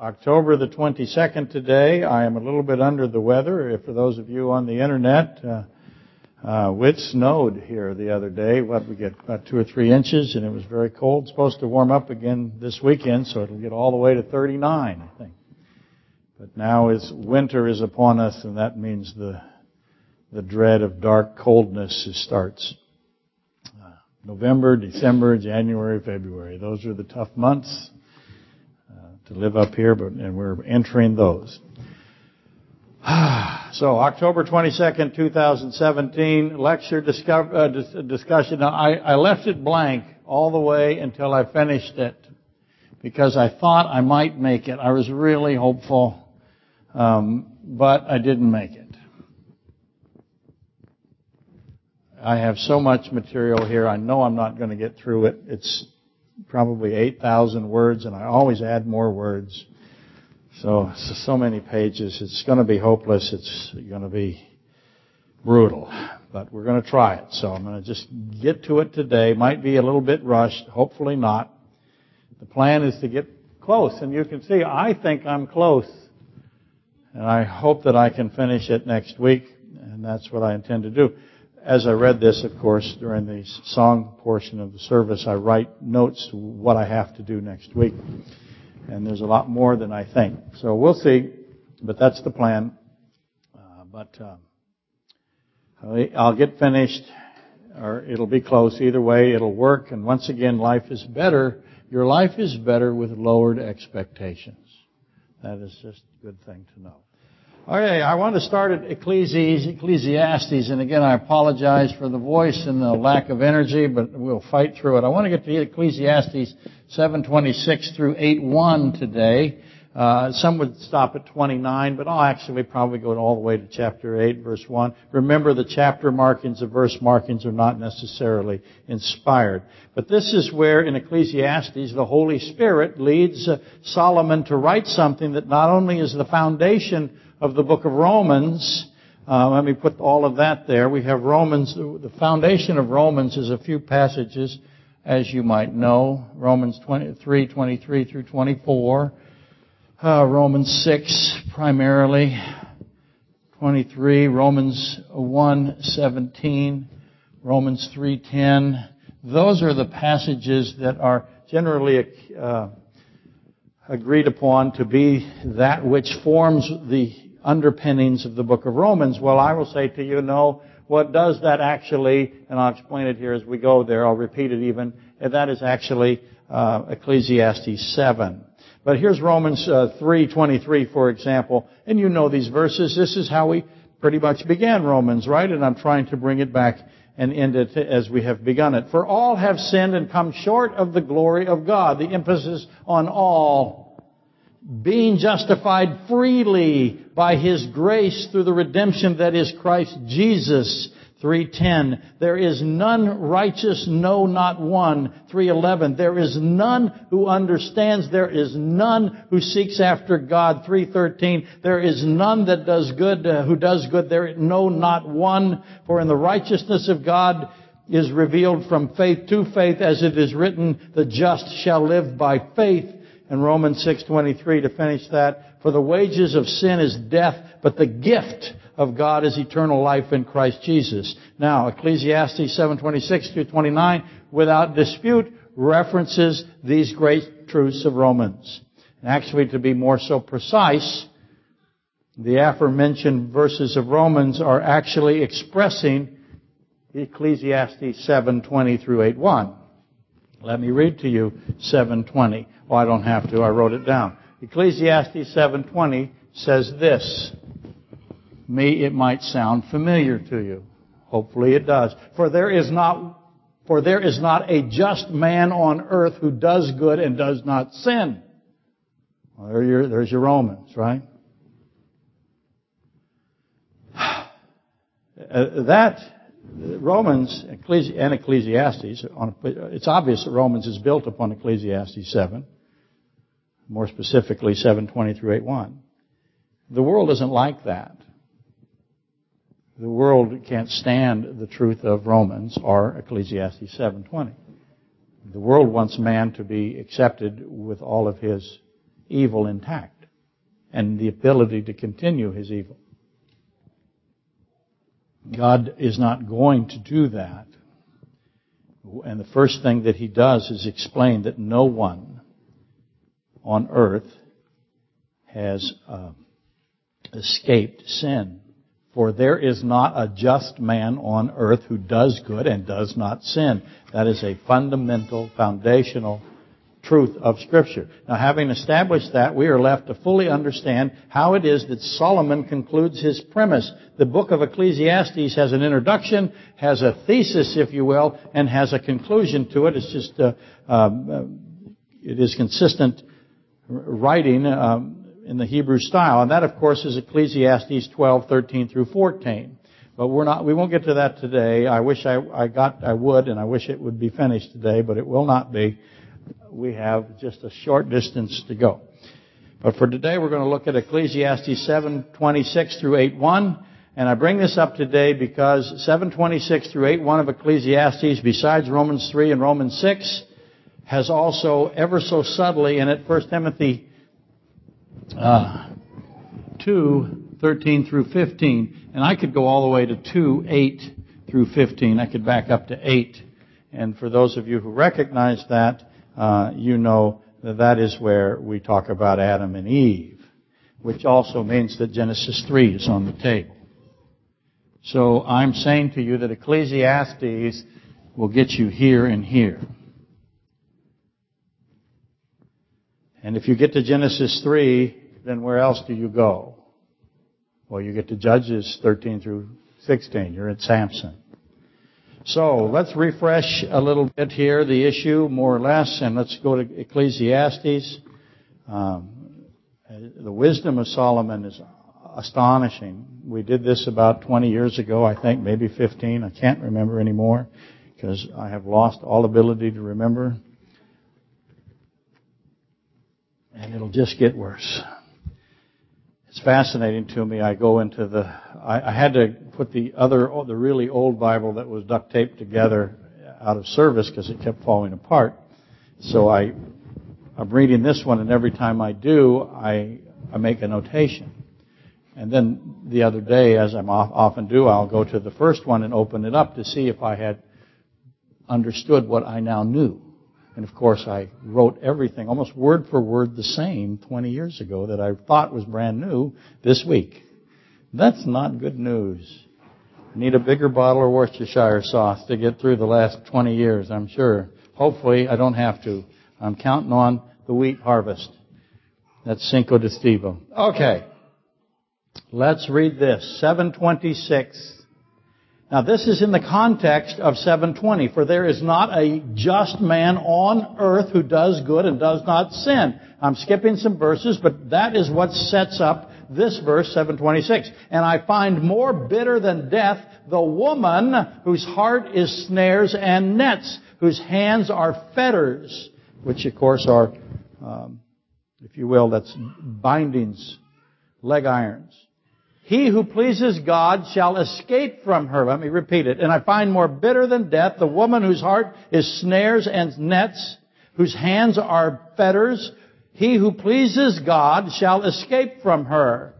October the 22nd today. I am a little bit under the weather. For those of you on the internet, uh, uh, it snowed here the other day. What we get about two or three inches, and it was very cold. It's supposed to warm up again this weekend, so it'll get all the way to 39, I think. But now winter is upon us, and that means the the dread of dark coldness starts. Uh, November, December, January, February. Those are the tough months to live up here, but and we're entering those. so October 22nd, 2017, lecture discover, uh, dis- discussion. I, I left it blank all the way until I finished it because I thought I might make it. I was really hopeful, um, but I didn't make it. I have so much material here. I know I'm not going to get through it. It's probably 8,000 words, and I always add more words. So, so many pages. It's going to be hopeless. It's going to be brutal. But we're going to try it. So I'm going to just get to it today. Might be a little bit rushed. Hopefully not. The plan is to get close. And you can see, I think I'm close. And I hope that I can finish it next week. And that's what I intend to do. As I read this, of course, during the song portion of the service, I write notes what I have to do next week and there's a lot more than I think. So we'll see, but that's the plan. Uh, but uh, I'll get finished, or it'll be close. Either way, it'll work. And once again, life is better. Your life is better with lowered expectations. That is just a good thing to know. Okay, I want to start at Ecclesiastes, and again, I apologize for the voice and the lack of energy, but we'll fight through it. I want to get to Ecclesiastes 7:26 through 8:1 today. Uh, some would stop at 29, but I'll actually probably go all the way to chapter 8, verse 1. Remember, the chapter markings, the verse markings are not necessarily inspired. But this is where in Ecclesiastes, the Holy Spirit leads uh, Solomon to write something that not only is the foundation of the book of Romans. Uh, let me put all of that there. We have Romans, the foundation of Romans is a few passages, as you might know. Romans 23, 23 through 24. Uh, Romans 6 primarily. 23, Romans 1, 17, Romans 3.10. Those are the passages that are generally uh, agreed upon to be that which forms the underpinnings of the book of Romans. Well, I will say to you, no, what does that actually, and I'll explain it here as we go there, I'll repeat it even, and that is actually uh, Ecclesiastes 7. But here's Romans uh, 3:23, for example, and you know these verses. This is how we pretty much began Romans, right? And I'm trying to bring it back and end it as we have begun it. For all have sinned and come short of the glory of God. The emphasis on all being justified freely by His grace through the redemption that is Christ Jesus. 310 there is none righteous no not one. 311 there is none who understands. There is none who seeks after god. 313 there is none that does good uh, who does good. There no not one. For in the righteousness of god is revealed from faith to faith as it is written the just shall live by faith and Romans 6:23 to finish that. For the wages of sin is death, but the gift of God is eternal life in Christ Jesus. Now, Ecclesiastes 7:26 through 29, without dispute, references these great truths of Romans. And actually, to be more so precise, the aforementioned verses of Romans are actually expressing Ecclesiastes 7:20 through 8:1. Let me read to you 7:20. Oh, I don't have to. I wrote it down. Ecclesiastes 7:20 says this. Me, it might sound familiar to you. Hopefully it does. For there is not, for there is not a just man on earth who does good and does not sin. Well, there there's your Romans, right? Uh, that Romans and Ecclesiastes, it's obvious that Romans is built upon Ecclesiastes 7 more specifically 7:20 through 8:1. The world isn't like that. The world can't stand the truth of Romans or Ecclesiastes 7:20. The world wants man to be accepted with all of his evil intact and the ability to continue his evil. God is not going to do that. And the first thing that he does is explain that no one on earth has uh, escaped sin. For there is not a just man on earth who does good and does not sin. That is a fundamental, foundational truth of Scripture. Now, having established that, we are left to fully understand how it is that Solomon concludes his premise. The book of Ecclesiastes has an introduction, has a thesis, if you will, and has a conclusion to it. It's just, uh, um, uh, it is consistent writing um, in the Hebrew style, and that, of course, is Ecclesiastes 12, 13 through 14. But we're not, we won't get to that today. I wish I, I got, I would, and I wish it would be finished today, but it will not be we have just a short distance to go. But for today, we're going to look at Ecclesiastes 7:26 through 8:1, and I bring this up today because 7:26 through 8:1 of Ecclesiastes, besides Romans 3 and Romans 6, has also ever so subtly in it 1 Timothy uh, 2 13 through 15, and I could go all the way to 2 8 through 15. I could back up to 8. And for those of you who recognize that, uh, you know that that is where we talk about Adam and Eve, which also means that Genesis 3 is on the table. So I'm saying to you that Ecclesiastes will get you here and here. And if you get to Genesis 3, then where else do you go? Well, you get to Judges 13 through 16. You're at Samson. So let's refresh a little bit here the issue, more or less, and let's go to Ecclesiastes. Um, the wisdom of Solomon is astonishing. We did this about 20 years ago, I think, maybe 15. I can't remember anymore because I have lost all ability to remember. And it'll just get worse it's fascinating to me. I go into the, I, I had to put the other, the really old Bible that was duct taped together out of service because it kept falling apart. So I, I'm reading this one, and every time I do, I, I make a notation. And then the other day, as I often do, I'll go to the first one and open it up to see if I had understood what I now knew. And of course, I wrote everything almost word for word the same 20 years ago that I thought was brand new this week. That's not good news. I need a bigger bottle of Worcestershire sauce to get through the last 20 years, I'm sure. Hopefully, I don't have to. I'm counting on the wheat harvest. That's Cinco de Stevo. Okay. Let's read this. 726 now this is in the context of 720, for there is not a just man on earth who does good and does not sin. I'm skipping some verses, but that is what sets up this verse 726. And I find more bitter than death the woman whose heart is snares and nets, whose hands are fetters, which of course are, um, if you will, that's bindings, leg irons. He who pleases God shall escape from her. Let me repeat it. And I find more bitter than death the woman whose heart is snares and nets, whose hands are fetters. He who pleases God shall escape from her.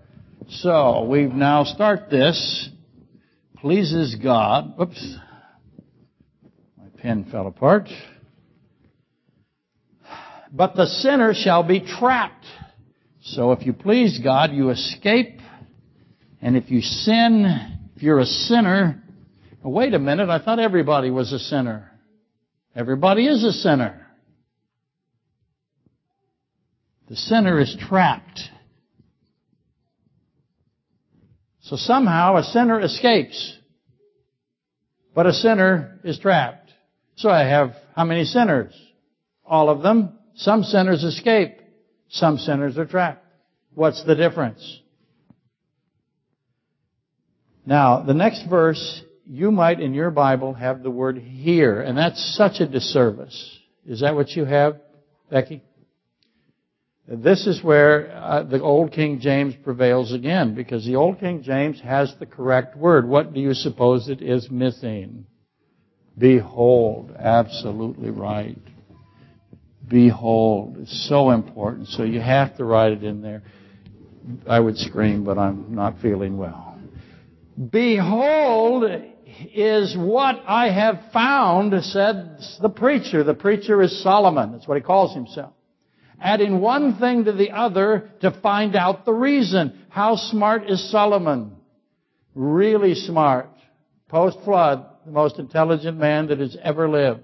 So we now start this. Pleases God. Whoops. My pen fell apart. But the sinner shall be trapped. So if you please God, you escape and if you sin, if you're a sinner, wait a minute, I thought everybody was a sinner. Everybody is a sinner. The sinner is trapped. So somehow a sinner escapes. But a sinner is trapped. So I have how many sinners? All of them. Some sinners escape. Some sinners are trapped. What's the difference? Now, the next verse, you might in your Bible have the word here, and that's such a disservice. Is that what you have, Becky? This is where uh, the Old King James prevails again, because the Old King James has the correct word. What do you suppose it is missing? Behold. Absolutely right. Behold. It's so important. So you have to write it in there. I would scream, but I'm not feeling well. Behold is what I have found, said the preacher. The preacher is Solomon. That's what he calls himself. Adding one thing to the other to find out the reason. How smart is Solomon? Really smart. Post flood, the most intelligent man that has ever lived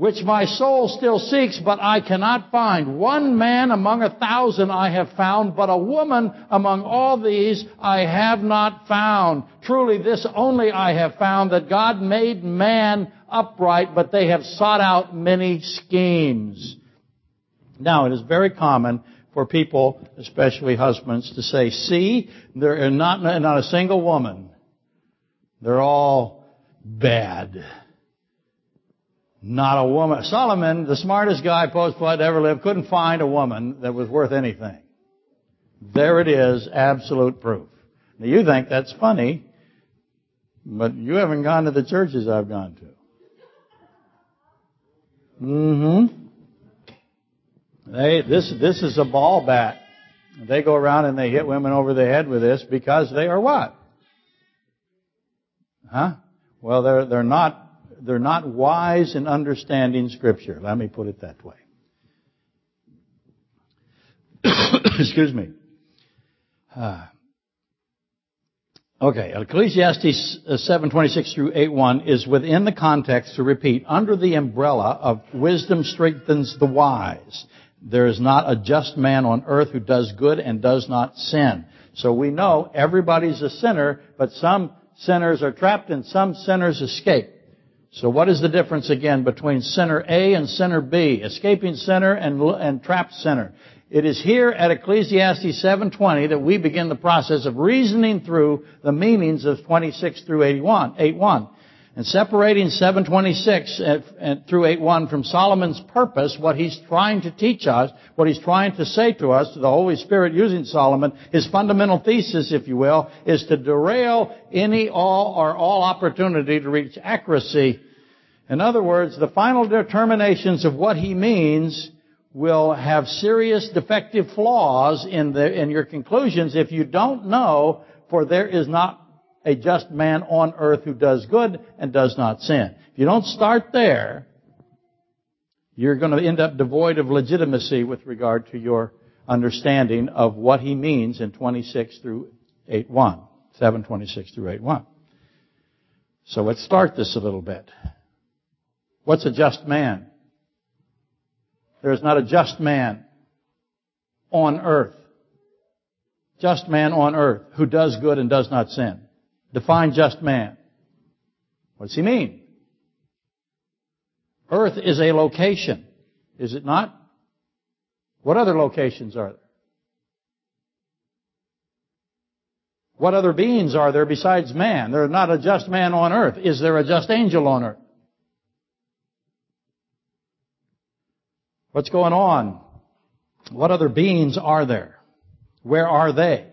which my soul still seeks, but I cannot find. One man among a thousand I have found, but a woman among all these I have not found. Truly this only I have found, that God made man upright, but they have sought out many schemes. Now, it is very common for people, especially husbands, to say, see, there are not, not a single woman. They're all bad. Not a woman. Solomon, the smartest guy post-flood ever lived, couldn't find a woman that was worth anything. There it is, absolute proof. Now you think that's funny, but you haven't gone to the churches I've gone to. Mm-hmm. They, this, this is a ball bat. They go around and they hit women over the head with this because they are what? Huh? Well, they're, they're not they're not wise in understanding Scripture. Let me put it that way. Excuse me. Uh, okay, Ecclesiastes 7:26 through 8:1 is within the context to repeat under the umbrella of wisdom strengthens the wise. There is not a just man on earth who does good and does not sin. So we know everybody's a sinner, but some sinners are trapped and some sinners escape. So what is the difference again between sinner A and sinner B? Escaping sinner and, and trapped sinner. It is here at Ecclesiastes 7:20 that we begin the process of reasoning through the meanings of 26 through 81, 8:1. And separating 726 through 81 from Solomon's purpose, what he's trying to teach us, what he's trying to say to us, to the Holy Spirit using Solomon, his fundamental thesis, if you will, is to derail any, all, or all opportunity to reach accuracy. In other words, the final determinations of what he means will have serious defective flaws in, the, in your conclusions if you don't know, for there is not a just man on earth who does good and does not sin. If you don't start there, you're going to end up devoid of legitimacy with regard to your understanding of what he means in 26 through 8.1. 726 through 8.1. So let's start this a little bit. What's a just man? There is not a just man on earth. Just man on earth who does good and does not sin. Define just man. What does he mean? Earth is a location, is it not? What other locations are there? What other beings are there besides man? There's not a just man on earth. Is there a just angel on earth? What's going on? What other beings are there? Where are they?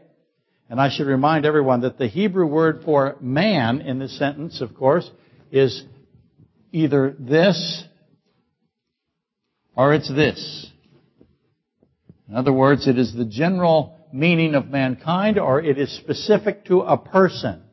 And I should remind everyone that the Hebrew word for man in this sentence, of course, is either this or it's this. In other words, it is the general meaning of mankind or it is specific to a person.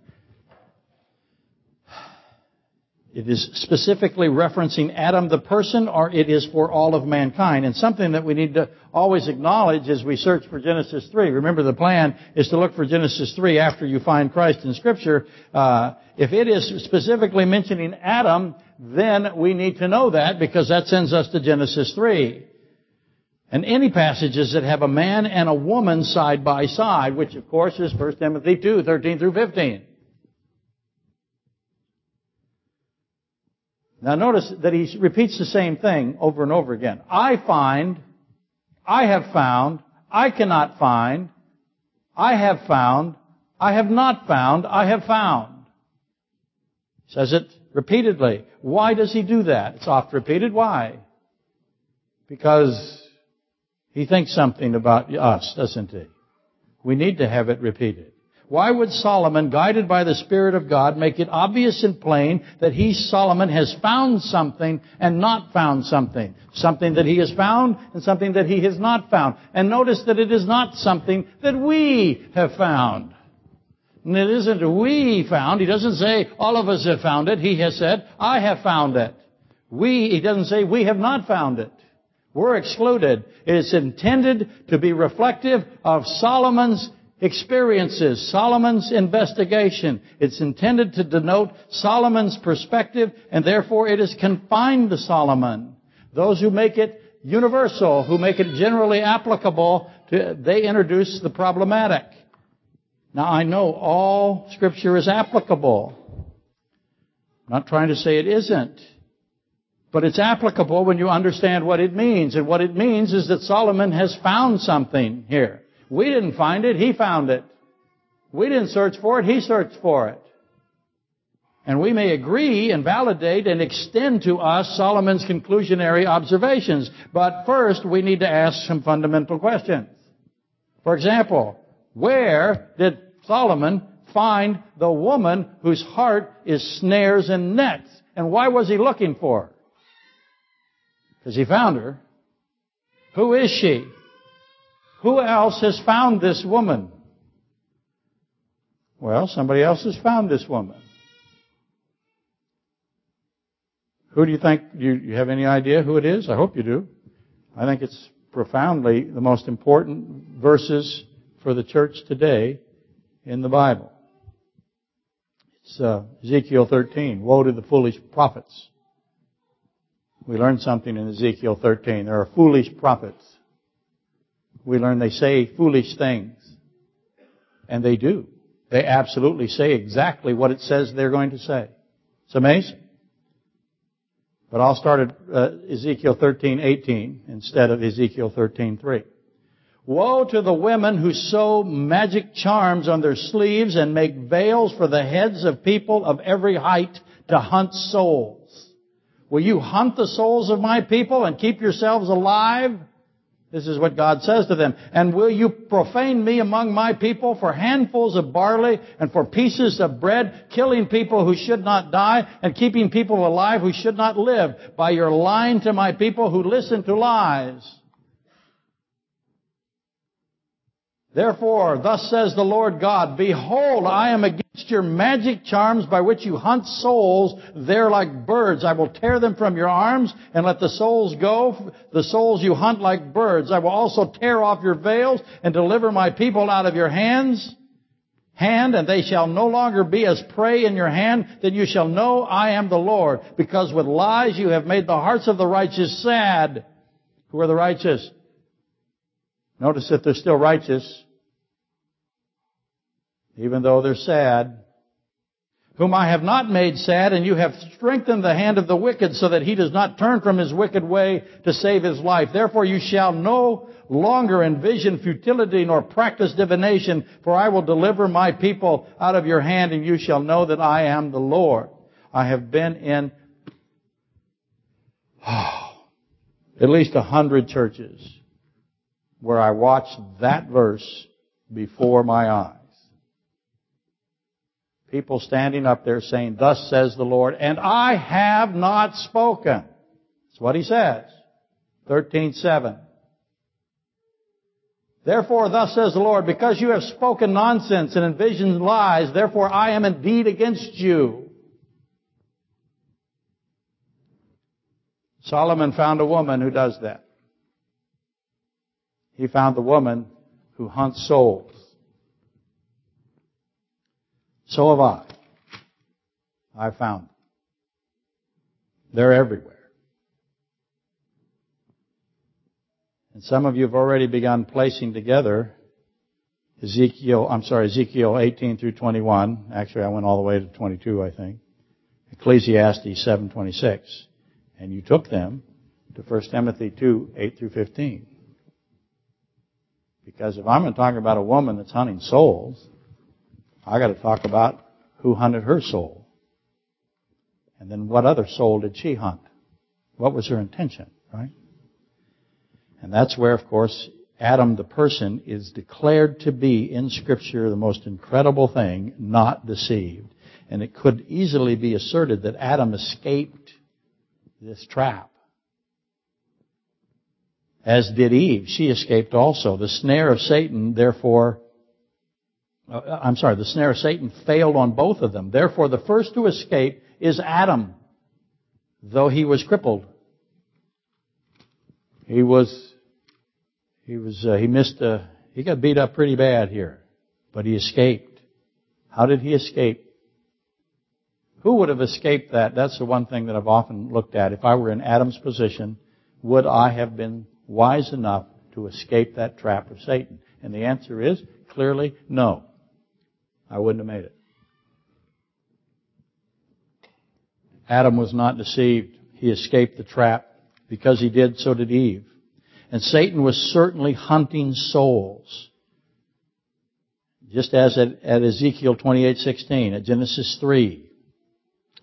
It is specifically referencing Adam the person or it is for all of mankind. And something that we need to always acknowledge as we search for Genesis 3. Remember the plan is to look for Genesis 3 after you find Christ in Scripture. Uh, if it is specifically mentioning Adam, then we need to know that because that sends us to Genesis 3. And any passages that have a man and a woman side by side, which of course is 1 Timothy 2, 13 through 15. Now notice that he repeats the same thing over and over again. I find, I have found, I cannot find, I have found, I have not found, I have found. Says it repeatedly. Why does he do that? It's oft repeated. Why? Because he thinks something about us, doesn't he? We need to have it repeated. Why would Solomon, guided by the Spirit of God, make it obvious and plain that he, Solomon, has found something and not found something? Something that he has found and something that he has not found. And notice that it is not something that we have found. And it isn't we found. He doesn't say all of us have found it. He has said, I have found it. We, he doesn't say we have not found it. We're excluded. It is intended to be reflective of Solomon's experiences, Solomon's investigation. It's intended to denote Solomon's perspective, and therefore it is confined to Solomon. Those who make it universal, who make it generally applicable, they introduce the problematic. Now I know all scripture is applicable. I'm not trying to say it isn't. But it's applicable when you understand what it means. And what it means is that Solomon has found something here. We didn't find it, he found it. We didn't search for it, he searched for it. And we may agree and validate and extend to us Solomon's conclusionary observations. But first, we need to ask some fundamental questions. For example, where did Solomon find the woman whose heart is snares and nets? And why was he looking for her? Because he found her. Who is she? Who else has found this woman? Well, somebody else has found this woman. Who do you think, do you have any idea who it is? I hope you do. I think it's profoundly the most important verses for the church today in the Bible. It's uh, Ezekiel 13. Woe to the foolish prophets we learn something in Ezekiel 13. There are foolish prophets. We learn they say foolish things. And they do. They absolutely say exactly what it says they're going to say. It's amazing. But I'll start at uh, Ezekiel 13:18 instead of Ezekiel 13:3. Woe to the women who sew magic charms on their sleeves and make veils for the heads of people of every height to hunt souls. Will you hunt the souls of my people and keep yourselves alive? This is what God says to them. And will you profane me among my people for handfuls of barley and for pieces of bread, killing people who should not die and keeping people alive who should not live by your lying to my people who listen to lies? Therefore, thus says the Lord God, Behold, I am against your magic charms by which you hunt souls. They're like birds. I will tear them from your arms and let the souls go, the souls you hunt like birds. I will also tear off your veils and deliver my people out of your hands, hand, and they shall no longer be as prey in your hand. Then you shall know I am the Lord, because with lies you have made the hearts of the righteous sad. Who are the righteous? Notice that they're still righteous even though they're sad, whom I have not made sad, and you have strengthened the hand of the wicked so that he does not turn from his wicked way to save his life. Therefore you shall no longer envision futility nor practice divination, for I will deliver my people out of your hand, and you shall know that I am the Lord. I have been in oh, at least a hundred churches where I watched that verse before my eyes people standing up there saying, Thus says the Lord, and I have not spoken. That's what he says. 13.7. Therefore, thus says the Lord, because you have spoken nonsense and envisioned lies, therefore I am indeed against you. Solomon found a woman who does that. He found the woman who hunts souls. So have I. I found them. They're everywhere. And some of you have already begun placing together Ezekiel, I'm sorry, Ezekiel 18 through 21. Actually, I went all the way to 22, I think. Ecclesiastes 7:26. And you took them to 1 Timothy 2, 8 through 15. Because if I'm going to talk about a woman that's hunting souls, I got to talk about who hunted her soul. And then what other soul did she hunt? What was her intention, right? And that's where, of course, Adam the person is declared to be in Scripture the most incredible thing, not deceived. And it could easily be asserted that Adam escaped this trap. As did Eve. She escaped also. The snare of Satan, therefore, uh, I'm sorry, the snare of Satan failed on both of them. Therefore, the first to escape is Adam, though he was crippled. He was, he was, uh, he missed, uh, he got beat up pretty bad here, but he escaped. How did he escape? Who would have escaped that? That's the one thing that I've often looked at. If I were in Adam's position, would I have been wise enough to escape that trap of Satan? And the answer is clearly no. I wouldn't have made it. Adam was not deceived. He escaped the trap. Because he did, so did Eve. And Satan was certainly hunting souls. Just as at, at Ezekiel 28:16, at Genesis 3,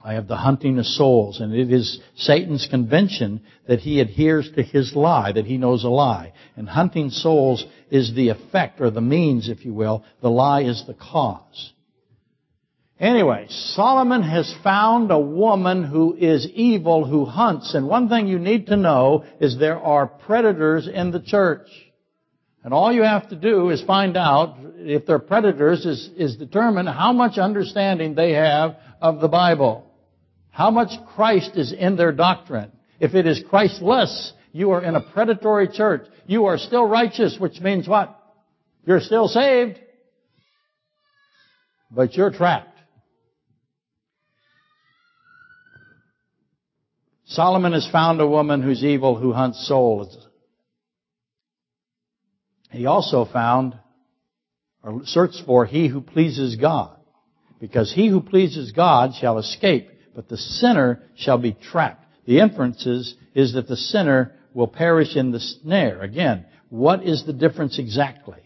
I have the hunting of souls, and it is Satan's convention that he adheres to his lie, that he knows a lie. And hunting souls is the effect, or the means, if you will. The lie is the cause. Anyway, Solomon has found a woman who is evil, who hunts. And one thing you need to know is there are predators in the church. And all you have to do is find out if they're predators is, is determine how much understanding they have of the Bible. How much Christ is in their doctrine. If it is Christless, you are in a predatory church. You are still righteous, which means what? You're still saved, but you're trapped. Solomon has found a woman who's evil, who hunts souls. He also found, or searched for, he who pleases God. Because he who pleases God shall escape but the sinner shall be trapped. The inference is, is that the sinner will perish in the snare. Again, what is the difference exactly?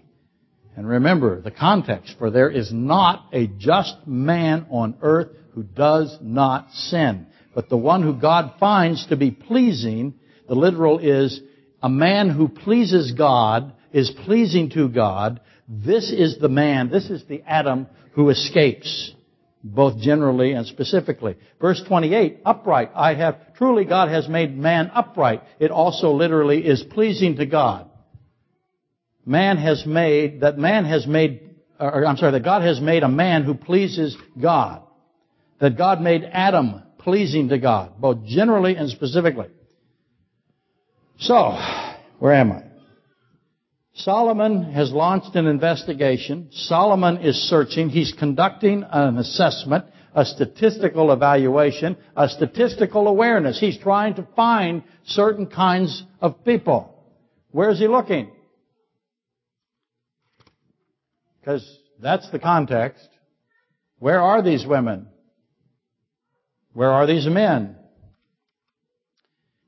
And remember the context, for there is not a just man on earth who does not sin. But the one who God finds to be pleasing, the literal is, a man who pleases God, is pleasing to God, this is the man, this is the Adam who escapes both generally and specifically. Verse 28, upright. I have, truly God has made man upright. It also literally is pleasing to God. Man has made, that man has made, or I'm sorry, that God has made a man who pleases God. That God made Adam pleasing to God, both generally and specifically. So, where am I? Solomon has launched an investigation. Solomon is searching. He's conducting an assessment, a statistical evaluation, a statistical awareness. He's trying to find certain kinds of people. Where is he looking? Because that's the context. Where are these women? Where are these men?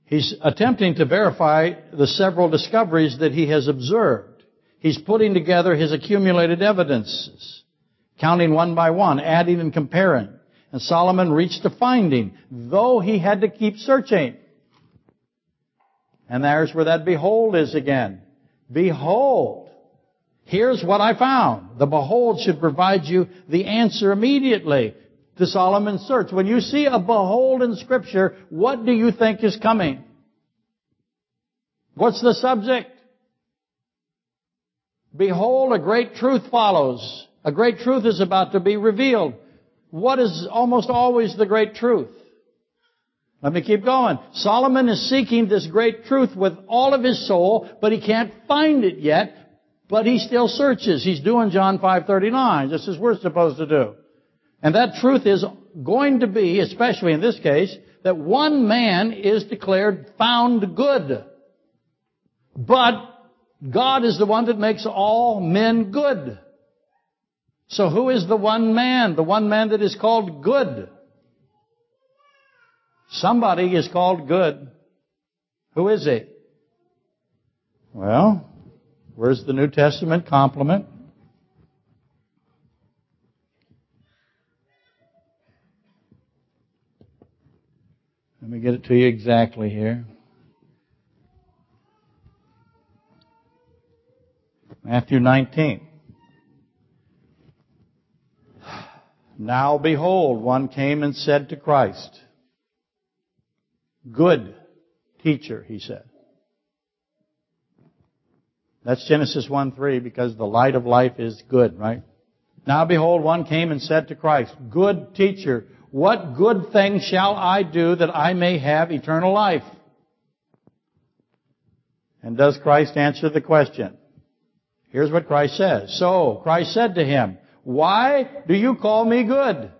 He's attempting to verify the several discoveries that he has observed. He's putting together his accumulated evidences, counting one by one, adding and comparing. And Solomon reached a finding, though he had to keep searching. And there's where that behold is again. Behold. Here's what I found. The behold should provide you the answer immediately to Solomon's search. When you see a behold in scripture, what do you think is coming? What's the subject? Behold, a great truth follows. A great truth is about to be revealed. What is almost always the great truth? Let me keep going. Solomon is seeking this great truth with all of his soul, but he can't find it yet, but he still searches. He's doing John 5:39, just as we're supposed to do. And that truth is going to be, especially in this case, that one man is declared found good. But God is the one that makes all men good. So who is the one man? The one man that is called good. Somebody is called good. Who is he? Well, where's the New Testament complement? Let me get it to you exactly here. Matthew 19. Now behold, one came and said to Christ, Good teacher, he said. That's Genesis 1 3 because the light of life is good, right? Now behold, one came and said to Christ, Good teacher, what good thing shall I do that I may have eternal life? And does Christ answer the question? Here's what Christ says. So, Christ said to him, Why do you call me good?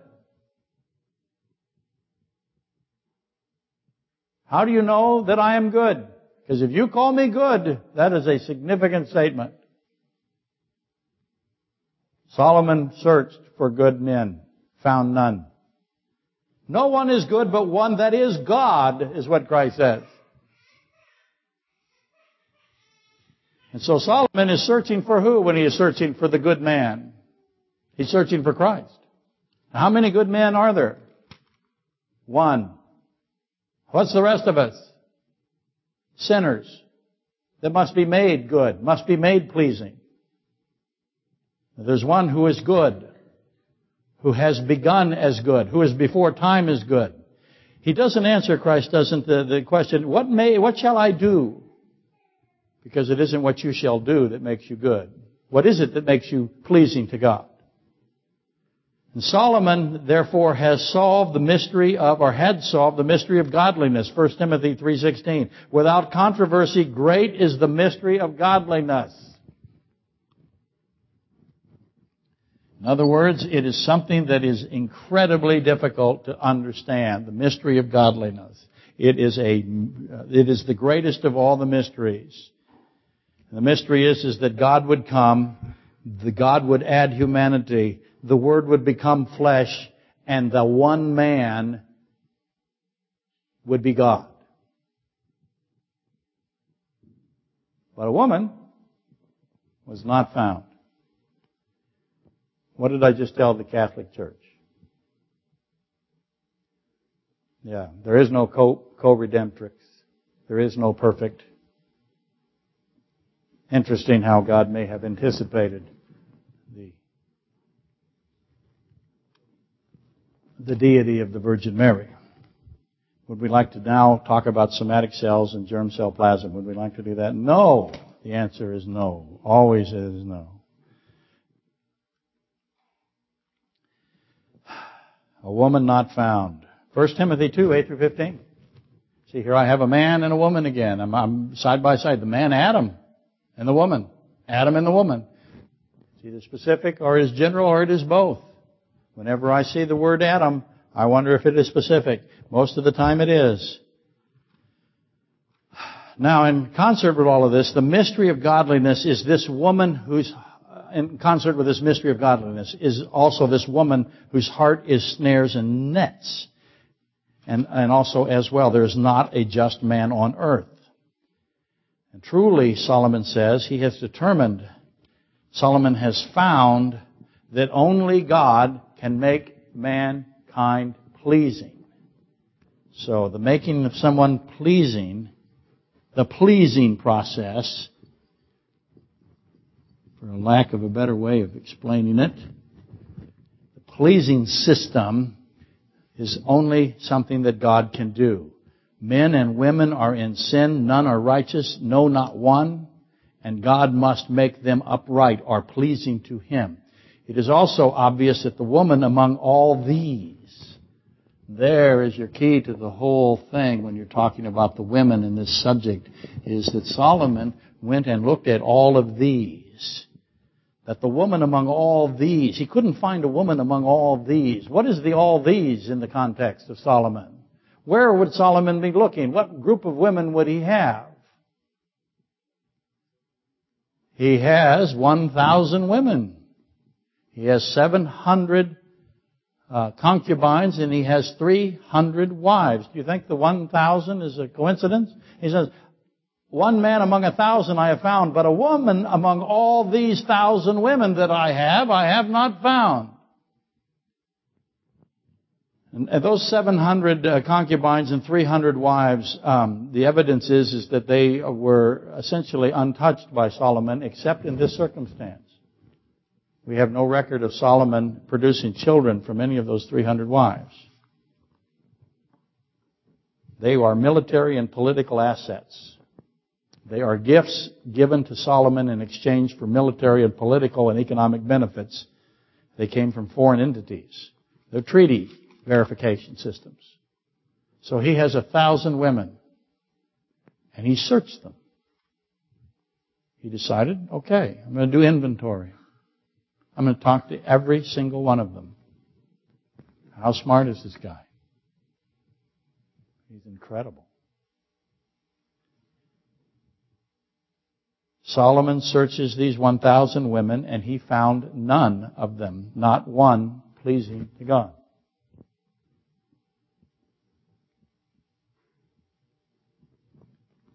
How do you know that I am good? Because if you call me good, that is a significant statement. Solomon searched for good men, found none. No one is good but one that is God, is what Christ says. And so Solomon is searching for who when he is searching for the good man? He's searching for Christ. How many good men are there? One. What's the rest of us? Sinners that must be made good, must be made pleasing. There's one who is good, who has begun as good, who is before time is good. He doesn't answer, Christ doesn't, the, the question, what may, what shall I do? Because it isn't what you shall do that makes you good. What is it that makes you pleasing to God? And Solomon, therefore, has solved the mystery of, or had solved the mystery of godliness. 1 Timothy 3.16. Without controversy, great is the mystery of godliness. In other words, it is something that is incredibly difficult to understand, the mystery of godliness. It is a, it is the greatest of all the mysteries. The mystery is, is that God would come, the God would add humanity, the Word would become flesh, and the one man would be God. But a woman was not found. What did I just tell the Catholic Church? Yeah, there is no co-redemptrix. There is no perfect. Interesting how God may have anticipated the, the deity of the Virgin Mary. Would we like to now talk about somatic cells and germ cell plasm? Would we like to do that? No. The answer is no. Always is no. A woman not found. 1 Timothy 2, 8 through 15. See, here I have a man and a woman again. I'm, I'm side by side. The man, Adam, and the woman. Adam and the woman. It's either specific or is general or it is both. Whenever I see the word Adam, I wonder if it is specific. Most of the time it is. Now, in concert with all of this, the mystery of godliness is this woman who's in concert with this mystery of godliness is also this woman whose heart is snares and nets. And, and also as well, there is not a just man on earth. And truly, Solomon says, he has determined, Solomon has found that only God can make mankind pleasing. So the making of someone pleasing, the pleasing process, for a lack of a better way of explaining it. The pleasing system is only something that God can do. Men and women are in sin, none are righteous, no not one, and God must make them upright or pleasing to Him. It is also obvious that the woman among all these, there is your key to the whole thing when you're talking about the women in this subject, is that Solomon went and looked at all of these that the woman among all these, he couldn't find a woman among all these. What is the all these in the context of Solomon? Where would Solomon be looking? What group of women would he have? He has 1,000 women. He has 700 uh, concubines and he has 300 wives. Do you think the 1,000 is a coincidence? He says, one man among a thousand I have found, but a woman among all these thousand women that I have, I have not found. And, those 700 uh, concubines and 300 wives, um, the evidence is, is that they were essentially untouched by Solomon except in this circumstance. We have no record of Solomon producing children from any of those 300 wives. They are military and political assets. They are gifts given to Solomon in exchange for military and political and economic benefits. They came from foreign entities. They're treaty verification systems. So he has a thousand women. And he searched them. He decided, okay, I'm going to do inventory. I'm going to talk to every single one of them. How smart is this guy? He's incredible. Solomon searches these 1,000 women and he found none of them, not one pleasing to God.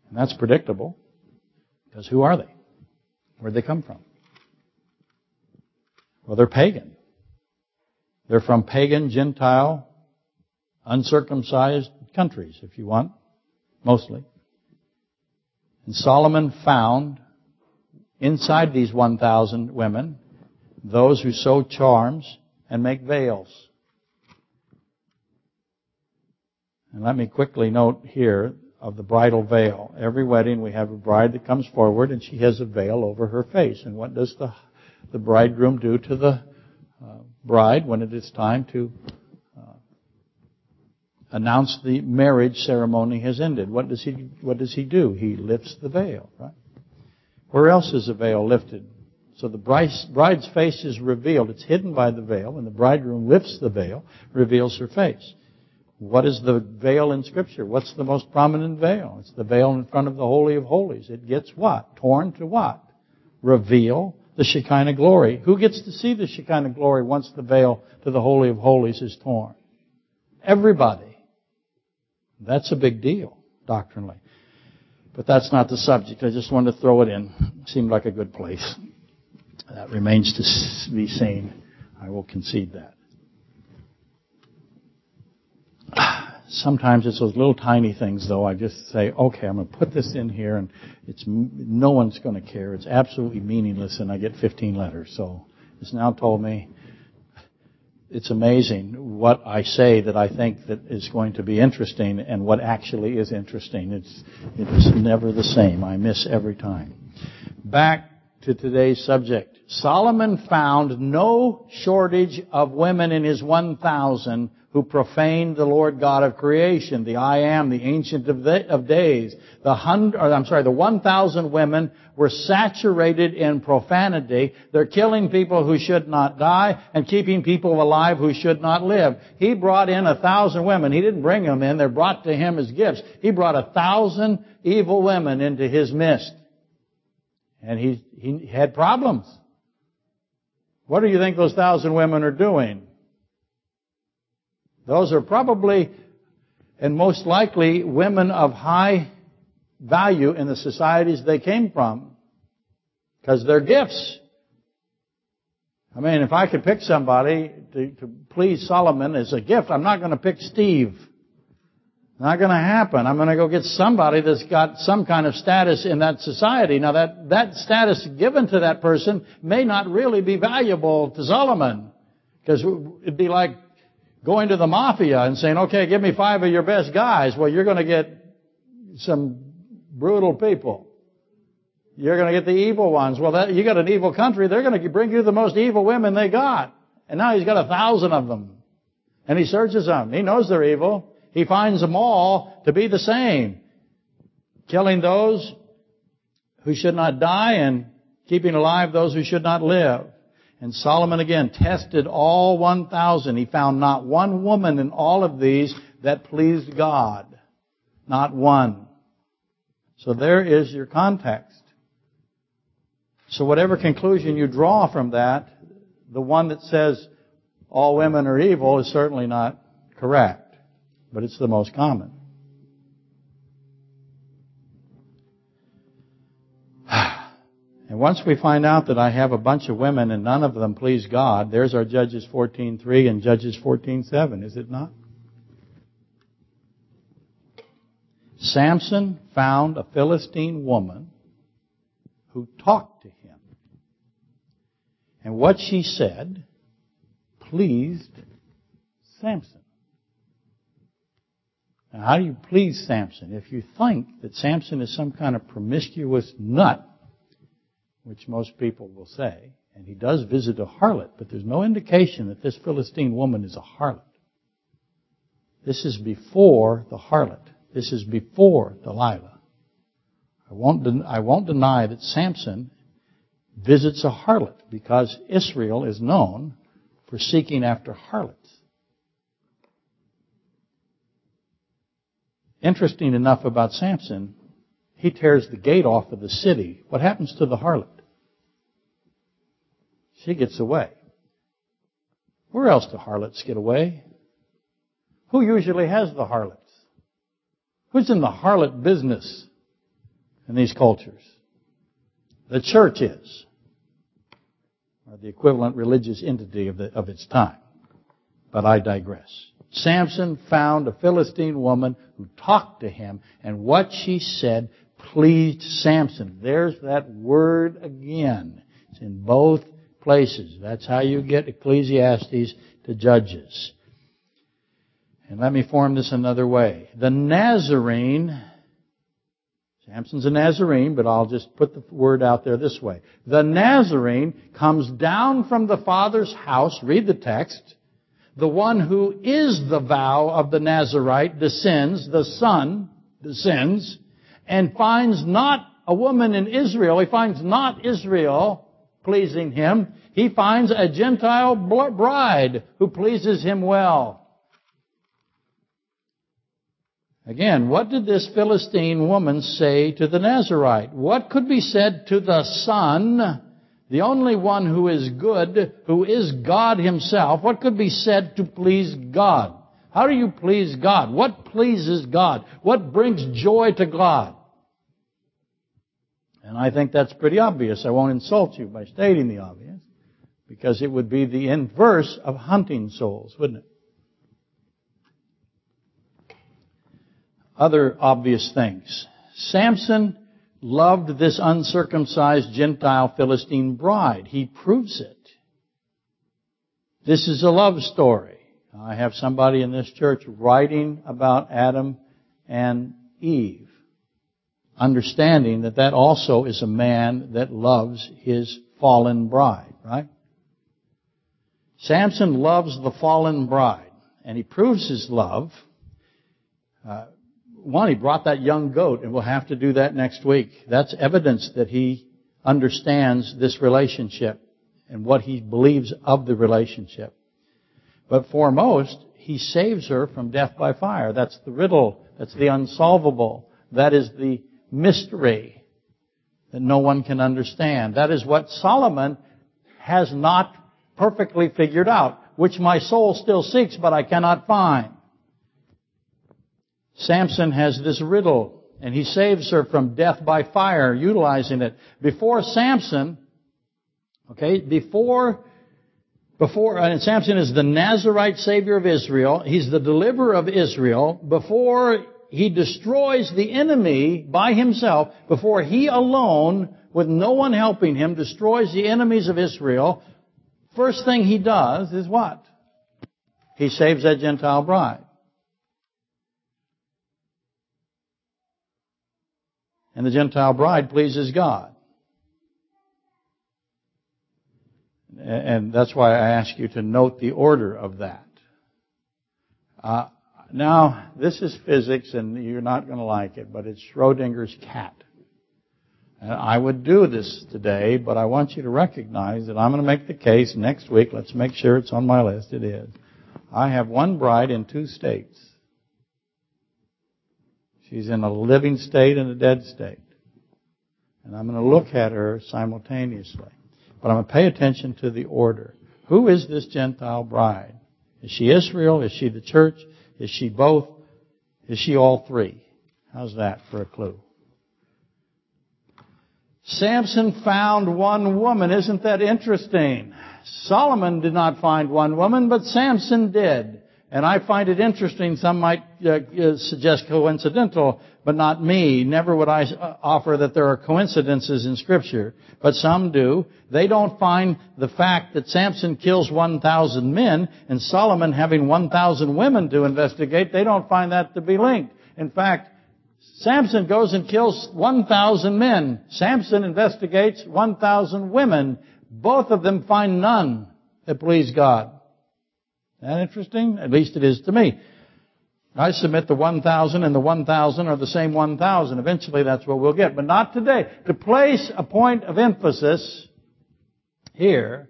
And that's predictable because who are they? Where'd they come from? Well, they're pagan. They're from pagan, Gentile, uncircumcised countries, if you want, mostly. And Solomon found inside these 1,000 women, those who sew charms and make veils. And let me quickly note here of the bridal veil. Every wedding we have a bride that comes forward and she has a veil over her face. And what does the, the bridegroom do to the uh, bride when it is time to uh, announce the marriage ceremony has ended? What does he, what does he do? He lifts the veil, right? Where else is a veil lifted? So the bride's face is revealed. It's hidden by the veil, and the bridegroom lifts the veil, reveals her face. What is the veil in Scripture? What's the most prominent veil? It's the veil in front of the Holy of Holies. It gets what? Torn to what? Reveal the Shekinah glory. Who gets to see the Shekinah glory once the veil to the Holy of Holies is torn? Everybody. That's a big deal, doctrinally. But that's not the subject. I just wanted to throw it in. Seemed like a good place. That remains to be seen. I will concede that. Sometimes it's those little tiny things, though. I just say, okay, I'm going to put this in here, and it's no one's going to care. It's absolutely meaningless, and I get 15 letters. So it's now told me it's amazing what I say that I think that is going to be interesting and what actually is interesting. It's, it's never the same. I miss every time. Back to today's subject. Solomon found no shortage of women in his 1,000 who profaned the Lord God of creation, the I am, the Ancient of, the, of Days. The hundred, I'm sorry, the 1,000 women were saturated in profanity. They're killing people who should not die and keeping people alive who should not live. He brought in a thousand women. He didn't bring them in. They're brought to him as gifts. He brought a thousand evil women into his midst. And he, he had problems. What do you think those thousand women are doing? Those are probably and most likely women of high value in the societies they came from because they're gifts. I mean, if I could pick somebody to, to please Solomon as a gift, I'm not going to pick Steve. Not going to happen. I'm going to go get somebody that's got some kind of status in that society. Now that, that status given to that person may not really be valuable to Solomon. Because it'd be like going to the mafia and saying, okay, give me five of your best guys. Well, you're going to get some brutal people. You're going to get the evil ones. Well, that, you got an evil country. They're going to bring you the most evil women they got. And now he's got a thousand of them. And he searches them. He knows they're evil. He finds them all to be the same. Killing those who should not die and keeping alive those who should not live. And Solomon again tested all 1,000. He found not one woman in all of these that pleased God. Not one. So there is your context. So whatever conclusion you draw from that, the one that says all women are evil is certainly not correct. But it's the most common. And once we find out that I have a bunch of women and none of them please God, there's our Judges 14.3 and Judges 14.7, is it not? Samson found a Philistine woman who talked to him. And what she said pleased Samson. Now, how do you please Samson? If you think that Samson is some kind of promiscuous nut which most people will say, and he does visit a harlot, but there's no indication that this Philistine woman is a harlot. This is before the harlot. This is before Delilah. I won't, den- I won't deny that Samson visits a harlot because Israel is known for seeking after harlots. Interesting enough about Samson, he tears the gate off of the city. What happens to the harlot? She gets away. Where else do harlots get away? Who usually has the harlots? Who's in the harlot business in these cultures? The church is. Or the equivalent religious entity of, the, of its time. But I digress. Samson found a Philistine woman who talked to him, and what she said pleased Samson. There's that word again. It's in both places. That's how you get Ecclesiastes to Judges. And let me form this another way. The Nazarene, Samson's a Nazarene, but I'll just put the word out there this way. The Nazarene comes down from the Father's house, read the text. The one who is the vow of the Nazarite descends, the Son descends, and finds not a woman in Israel, he finds not Israel pleasing him, he finds a Gentile bride who pleases him well. Again, what did this Philistine woman say to the Nazarite? What could be said to the Son, the only one who is good, who is God Himself? What could be said to please God? How do you please God? What pleases God? What brings joy to God? And I think that's pretty obvious. I won't insult you by stating the obvious, because it would be the inverse of hunting souls, wouldn't it? other obvious things. Samson loved this uncircumcised Gentile Philistine bride. He proves it. This is a love story. I have somebody in this church writing about Adam and Eve, understanding that that also is a man that loves his fallen bride, right? Samson loves the fallen bride, and he proves his love uh, one, he brought that young goat, and we'll have to do that next week. That's evidence that he understands this relationship and what he believes of the relationship. But foremost, he saves her from death by fire. That's the riddle. That's the unsolvable. That is the mystery that no one can understand. That is what Solomon has not perfectly figured out, which my soul still seeks, but I cannot find. Samson has this riddle, and he saves her from death by fire, utilizing it. Before Samson, okay, before, before, and Samson is the Nazarite Savior of Israel. He's the deliverer of Israel. Before he destroys the enemy by himself, before he alone, with no one helping him, destroys the enemies of Israel, first thing he does is what? He saves that Gentile bride. and the Gentile bride pleases God. And that's why I ask you to note the order of that. Uh, now, this is physics, and you're not going to like it, but it's Schrodinger's cat. And I would do this today, but I want you to recognize that I'm going to make the case next week. Let's make sure it's on my list. It is. I have one bride in two states. She's in a living state and a dead state. And I'm going to look at her simultaneously. But I'm going to pay attention to the order. Who is this Gentile bride? Is she Israel? Is she the church? Is she both? Is she all three? How's that for a clue? Samson found one woman. Isn't that interesting? Solomon did not find one woman, but Samson did. And I find it interesting, some might uh, uh, suggest coincidental, but not me. Never would I offer that there are coincidences in scripture, but some do. They don't find the fact that Samson kills 1,000 men and Solomon having 1,000 women to investigate, they don't find that to be linked. In fact, Samson goes and kills 1,000 men. Samson investigates 1,000 women. Both of them find none that please God. That interesting? At least it is to me. I submit the 1,000 and the 1,000 are the same 1,000. Eventually that's what we'll get. But not today. To place a point of emphasis here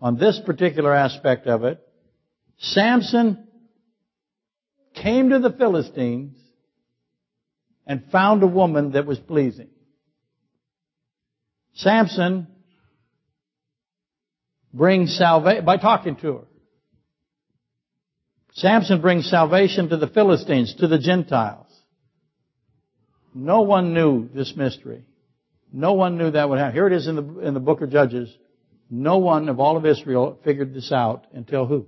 on this particular aspect of it, Samson came to the Philistines and found a woman that was pleasing. Samson brings salvation by talking to her. Samson brings salvation to the Philistines, to the Gentiles. No one knew this mystery. No one knew that would happen. Here it is in the, in the book of Judges. No one of all of Israel figured this out until who?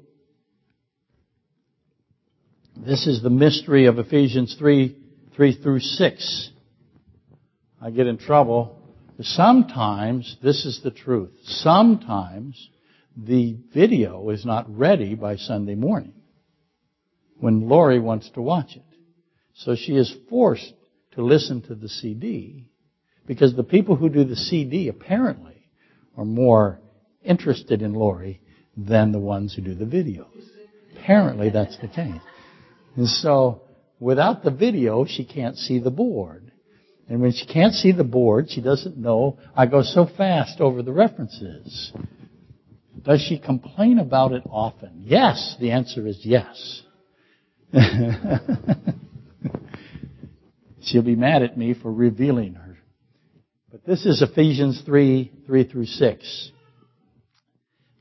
This is the mystery of Ephesians 3, 3 through 6. I get in trouble. Sometimes, this is the truth, sometimes the video is not ready by Sunday morning when Lori wants to watch it. So she is forced to listen to the CD because the people who do the CD apparently are more interested in Lori than the ones who do the videos. Apparently that's the case. And so without the video, she can't see the board. And when she can't see the board, she doesn't know. I go so fast over the references. Does she complain about it often? Yes. The answer is yes. She'll be mad at me for revealing her. But this is Ephesians 3, 3 through 6.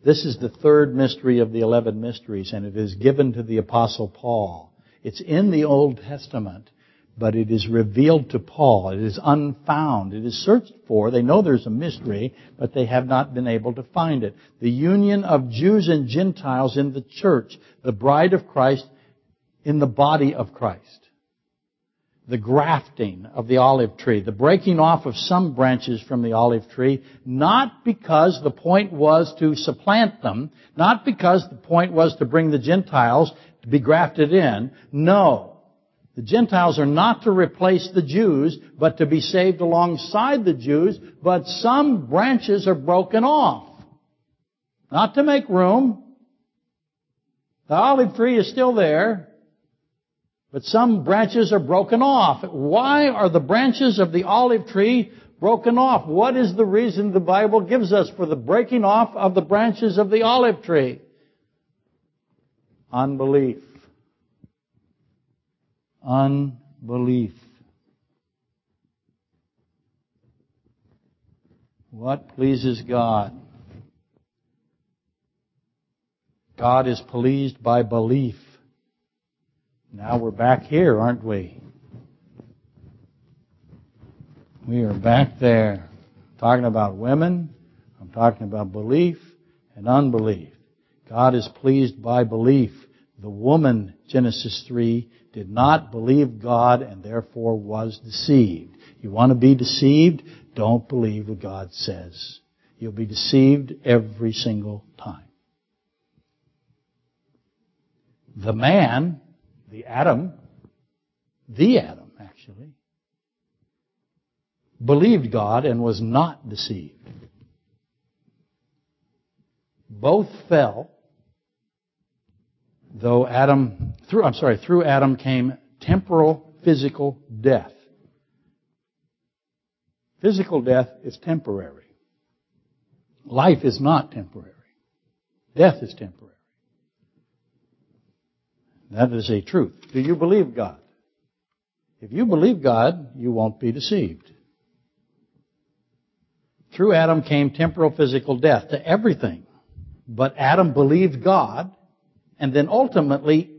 This is the third mystery of the eleven mysteries, and it is given to the apostle Paul. It's in the Old Testament, but it is revealed to Paul. It is unfound. It is searched for. They know there's a mystery, but they have not been able to find it. The union of Jews and Gentiles in the church, the bride of Christ in the body of Christ. The grafting of the olive tree, the breaking off of some branches from the olive tree, not because the point was to supplant them, not because the point was to bring the Gentiles to be grafted in. No. The Gentiles are not to replace the Jews, but to be saved alongside the Jews, but some branches are broken off. Not to make room. The olive tree is still there, but some branches are broken off. Why are the branches of the olive tree broken off? What is the reason the Bible gives us for the breaking off of the branches of the olive tree? Unbelief. Unbelief. What pleases God? God is pleased by belief. Now we're back here, aren't we? We are back there talking about women. I'm talking about belief and unbelief. God is pleased by belief. The woman, Genesis 3, did not believe God and therefore was deceived. You want to be deceived? Don't believe what God says. You'll be deceived every single time. The man the Adam, the Adam actually, believed God and was not deceived. Both fell, though Adam, through, I'm sorry, through Adam came temporal physical death. Physical death is temporary. Life is not temporary. Death is temporary. That is a truth. Do you believe God? If you believe God, you won't be deceived. Through Adam came temporal physical death to everything. But Adam believed God, and then ultimately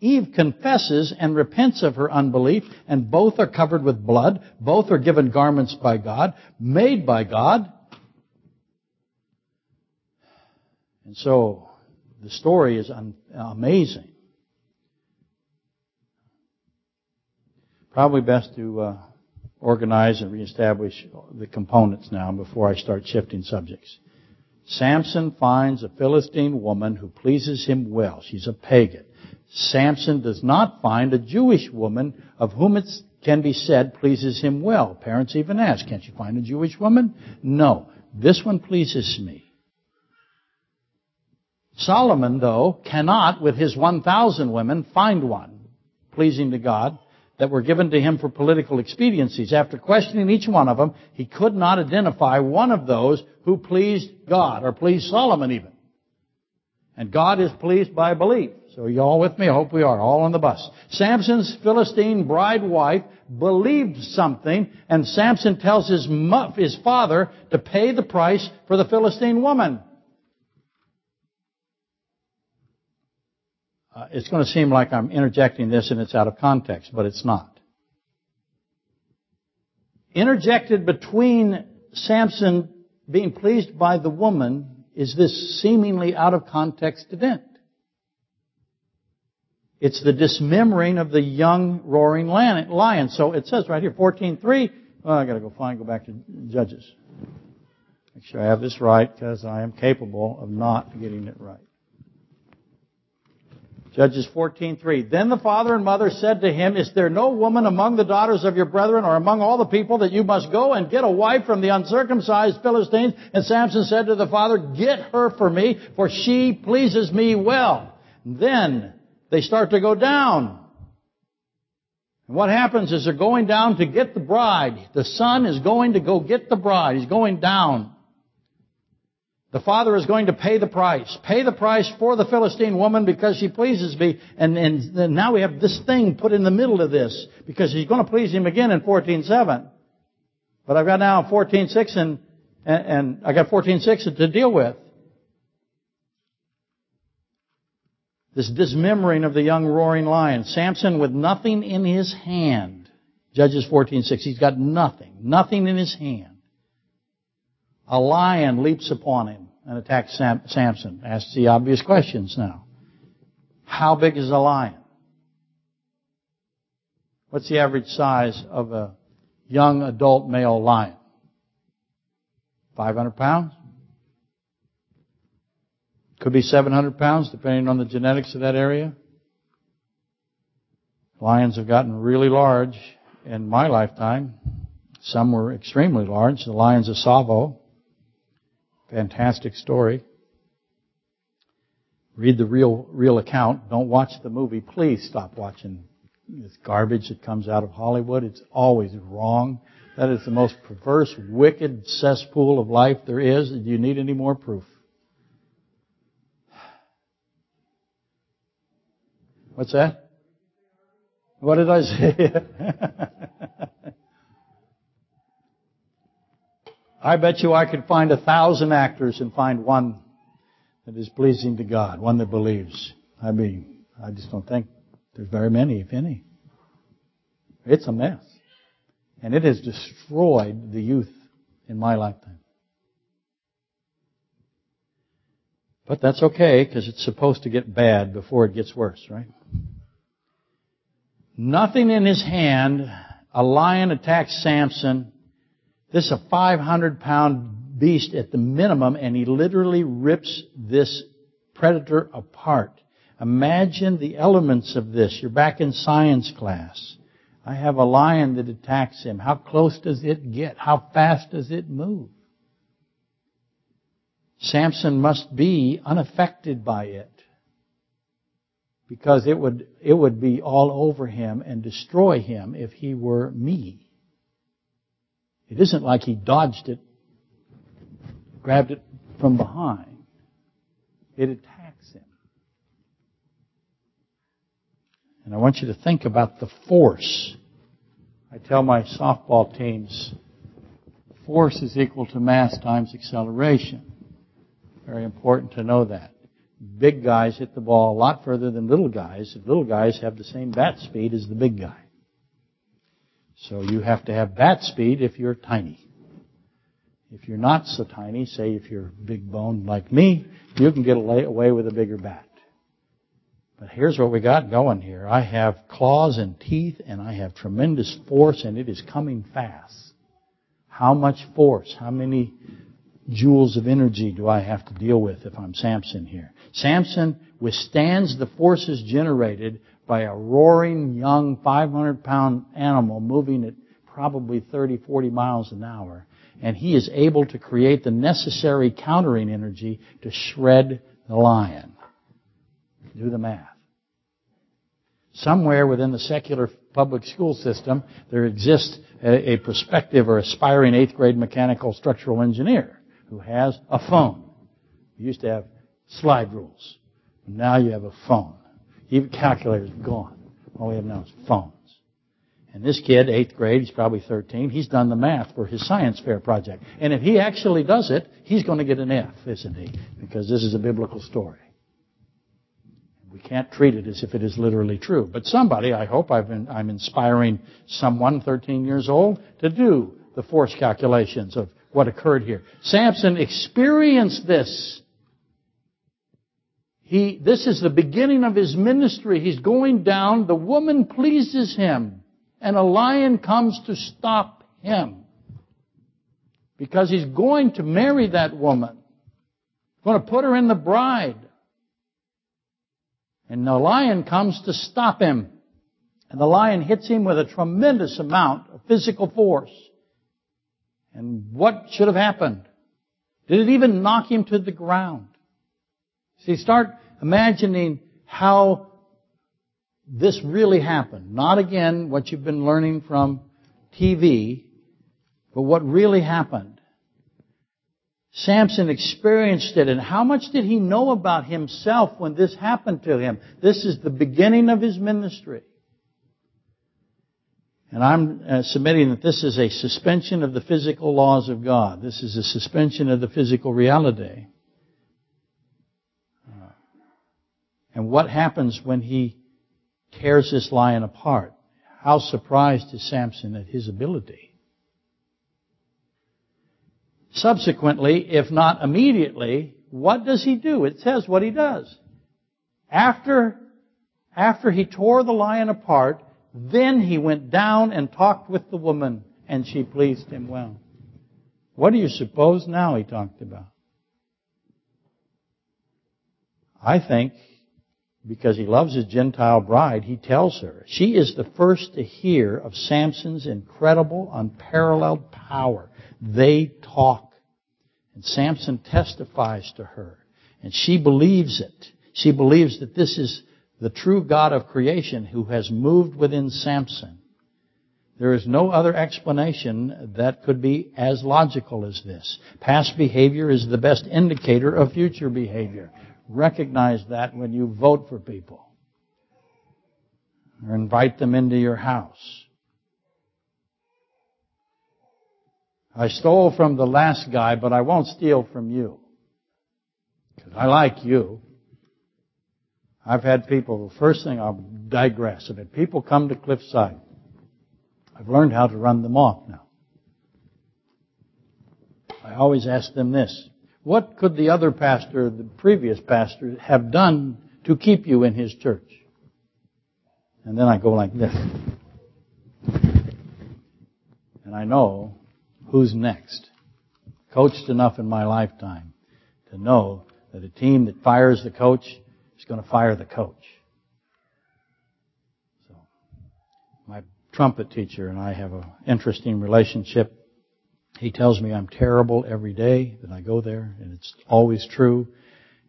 Eve confesses and repents of her unbelief, and both are covered with blood. Both are given garments by God, made by God. And so, the story is amazing. Probably best to uh, organize and reestablish the components now before I start shifting subjects. Samson finds a Philistine woman who pleases him well. She's a pagan. Samson does not find a Jewish woman of whom it can be said pleases him well. Parents even ask, can't you find a Jewish woman? No. This one pleases me. Solomon, though, cannot, with his 1,000 women, find one pleasing to God that were given to him for political expediencies. After questioning each one of them, he could not identify one of those who pleased God, or pleased Solomon even. And God is pleased by belief. So you all with me? I hope we are, all on the bus. Samson's Philistine bride wife believed something, and Samson tells his, his father to pay the price for the Philistine woman. Uh, it's going to seem like I'm interjecting this and it's out of context, but it's not. Interjected between Samson being pleased by the woman is this seemingly out of context event. It's the dismembering of the young roaring lion. So it says right here, 14.3. Well, I gotta go find, go back to Judges. Make sure I have this right because I am capable of not getting it right. Judges 14:3. Then the father and mother said to him, Is there no woman among the daughters of your brethren or among all the people that you must go and get a wife from the uncircumcised Philistines? And Samson said to the father, Get her for me, for she pleases me well. Then they start to go down. And what happens is they're going down to get the bride. The son is going to go get the bride. He's going down. The father is going to pay the price. Pay the price for the Philistine woman because she pleases me. And, and now we have this thing put in the middle of this because he's going to please him again in 14.7. But I've got now 14.6 and, and, and I got 14.6 to deal with. This dismembering of the young roaring lion. Samson with nothing in his hand. Judges 14.6. He's got nothing. Nothing in his hand. A lion leaps upon him and attacks Sam- Samson. Asks the obvious questions now. How big is a lion? What's the average size of a young adult male lion? 500 pounds? Could be 700 pounds depending on the genetics of that area. Lions have gotten really large in my lifetime. Some were extremely large. The lions of Tsavo Fantastic story. Read the real, real account. Don't watch the movie. Please stop watching this garbage that comes out of Hollywood. It's always wrong. That is the most perverse, wicked cesspool of life there is. Do you need any more proof? What's that? What did I say? I bet you I could find a thousand actors and find one that is pleasing to God, one that believes. I mean, I just don't think there's very many, if any. It's a mess. And it has destroyed the youth in my lifetime. But that's okay, because it's supposed to get bad before it gets worse, right? Nothing in his hand, a lion attacks Samson, this is a 500 pound beast at the minimum, and he literally rips this predator apart. Imagine the elements of this. You're back in science class. I have a lion that attacks him. How close does it get? How fast does it move? Samson must be unaffected by it because it would, it would be all over him and destroy him if he were me. It isn't like he dodged it, grabbed it from behind. It attacks him. And I want you to think about the force. I tell my softball teams, force is equal to mass times acceleration. Very important to know that. Big guys hit the ball a lot further than little guys. Little guys have the same bat speed as the big guy. So you have to have bat speed if you're tiny. If you're not so tiny, say if you're big boned like me, you can get away with a bigger bat. But here's what we got going here. I have claws and teeth and I have tremendous force and it is coming fast. How much force? How many joules of energy do I have to deal with if I'm Samson here? Samson withstands the forces generated by a roaring young 500 pound animal moving at probably 30, 40 miles an hour. And he is able to create the necessary countering energy to shred the lion. Do the math. Somewhere within the secular public school system, there exists a, prospective or aspiring eighth grade mechanical structural engineer who has a phone. You used to have slide rules. Now you have a phone. Even calculators gone. All we have now is phones. And this kid, eighth grade, he's probably 13, he's done the math for his science fair project. And if he actually does it, he's going to get an F, isn't he? Because this is a biblical story. We can't treat it as if it is literally true. But somebody, I hope been, I'm inspiring someone 13 years old to do the force calculations of what occurred here. Samson experienced this. He, this is the beginning of his ministry. He's going down. The woman pleases him. And a lion comes to stop him. Because he's going to marry that woman. He's going to put her in the bride. And the lion comes to stop him. And the lion hits him with a tremendous amount of physical force. And what should have happened? Did it even knock him to the ground? See, start imagining how this really happened. Not again what you've been learning from TV, but what really happened. Samson experienced it, and how much did he know about himself when this happened to him? This is the beginning of his ministry. And I'm uh, submitting that this is a suspension of the physical laws of God. This is a suspension of the physical reality. Uh, and what happens when he tears this lion apart? How surprised is Samson at his ability? Subsequently, if not immediately, what does he do? It says what he does. After, after he tore the lion apart, then he went down and talked with the woman, and she pleased him well. What do you suppose now he talked about? I think because he loves his Gentile bride, he tells her. She is the first to hear of Samson's incredible, unparalleled power. They talk. And Samson testifies to her. And she believes it. She believes that this is the true God of creation who has moved within Samson. There is no other explanation that could be as logical as this. Past behavior is the best indicator of future behavior. Recognize that when you vote for people or invite them into your house. I stole from the last guy, but I won't steal from you. Because I like you. I've had people, The first thing I'll digress a bit. People come to Cliffside. I've learned how to run them off now. I always ask them this. What could the other pastor, the previous pastor, have done to keep you in his church? And then I go like this. And I know who's next. Coached enough in my lifetime to know that a team that fires the coach is going to fire the coach. So, my trumpet teacher and I have an interesting relationship. He tells me I'm terrible every day that I go there, and it's always true.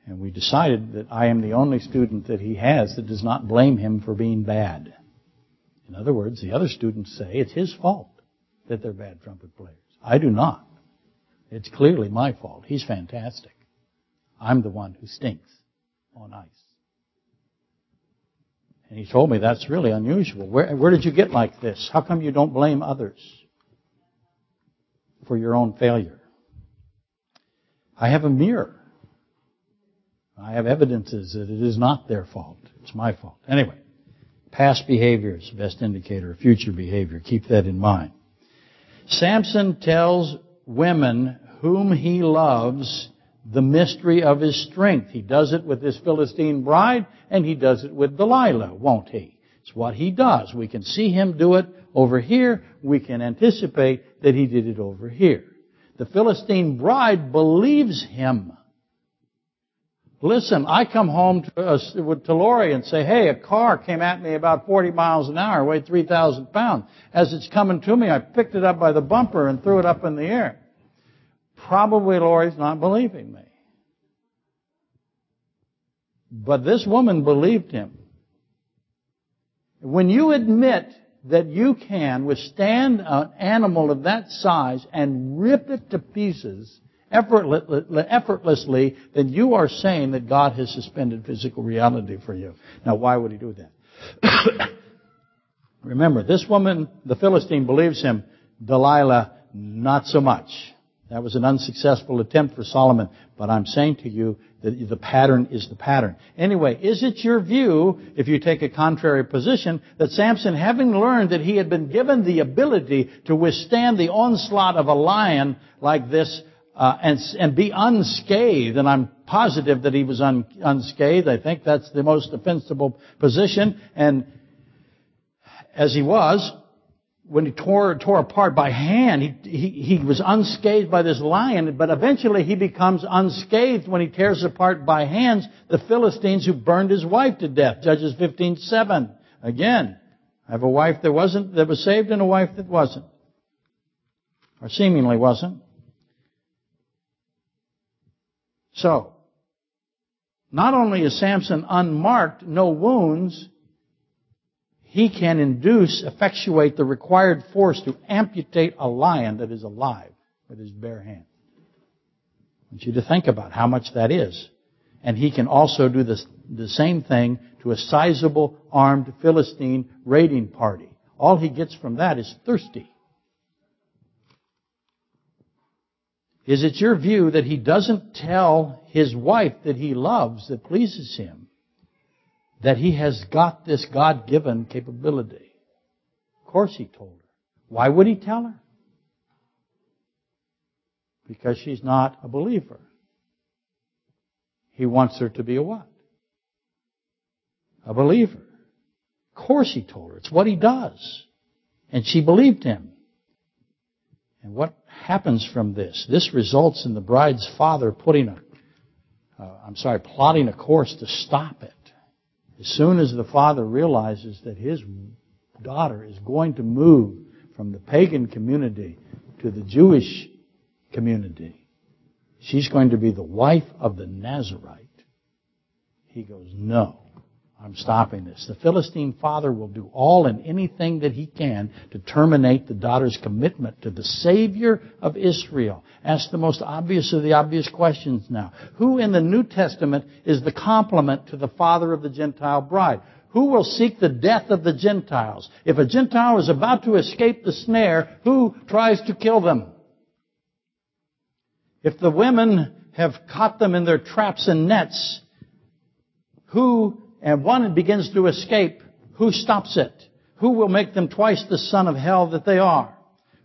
And we decided that I am the only student that he has that does not blame him for being bad. In other words, the other students say it's his fault that they're bad trumpet players. I do not. It's clearly my fault. He's fantastic. I'm the one who stinks on ice. And he told me that's really unusual. Where, where did you get like this? How come you don't blame others for your own failure? I have a mirror. I have evidences that it is not their fault. It's my fault. Anyway, past behavior is the best indicator of future behavior. Keep that in mind. Samson tells women whom he loves the mystery of his strength. He does it with this Philistine bride, and he does it with Delilah, won't he? It's what he does. We can see him do it over here. We can anticipate that he did it over here. The Philistine bride believes him. Listen, I come home to, uh, to Lori and say, hey, a car came at me about 40 miles an hour, weighed 3,000 pounds. As it's coming to me, I picked it up by the bumper and threw it up in the air. Probably Lori's not believing me. But this woman believed him. When you admit that you can withstand an animal of that size and rip it to pieces effortlessly, then you are saying that God has suspended physical reality for you. Now, why would he do that? Remember, this woman, the Philistine, believes him. Delilah, not so much. That was an unsuccessful attempt for Solomon. But I'm saying to you that the pattern is the pattern. Anyway, is it your view, if you take a contrary position, that Samson, having learned that he had been given the ability to withstand the onslaught of a lion like this, uh, and, and be unscathed, and I'm positive that he was un, unscathed. I think that's the most defensible position. And as he was, when he tore, tore apart by hand, he, he, he was unscathed by this lion, but eventually he becomes unscathed when he tears apart by hands the Philistines who burned his wife to death. Judges 15:7. Again, I have a wife that wasn't, that was saved and a wife that wasn't. Or seemingly wasn't. So, not only is Samson unmarked, no wounds, he can induce, effectuate the required force to amputate a lion that is alive with his bare hand. I want you to think about how much that is. And he can also do this, the same thing to a sizable armed Philistine raiding party. All he gets from that is thirsty. Is it your view that he doesn't tell his wife that he loves, that pleases him, that he has got this God-given capability. Of course he told her. Why would he tell her? Because she's not a believer. He wants her to be a what? A believer. Of course he told her. It's what he does. And she believed him. And what happens from this? This results in the bride's father putting a, uh, I'm sorry, plotting a course to stop it. As soon as the father realizes that his daughter is going to move from the pagan community to the Jewish community, she's going to be the wife of the Nazarite. He goes, no. I'm stopping this. The Philistine father will do all and anything that he can to terminate the daughter's commitment to the Savior of Israel. Ask the most obvious of the obvious questions now. Who in the New Testament is the complement to the father of the Gentile bride? Who will seek the death of the Gentiles? If a Gentile is about to escape the snare, who tries to kill them? If the women have caught them in their traps and nets, who and one begins to escape, who stops it? Who will make them twice the son of hell that they are?